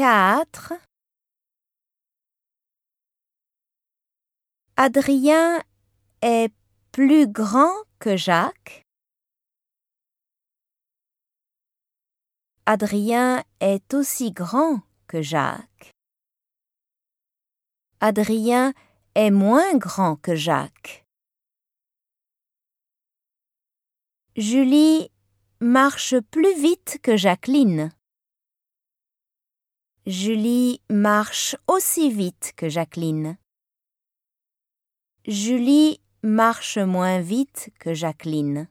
4 Adrien est plus grand que Jacques. Adrien est aussi grand que Jacques. Adrien est moins grand que Jacques. Julie marche plus vite que Jacqueline. Julie marche aussi vite que Jacqueline. Julie marche moins vite que Jacqueline.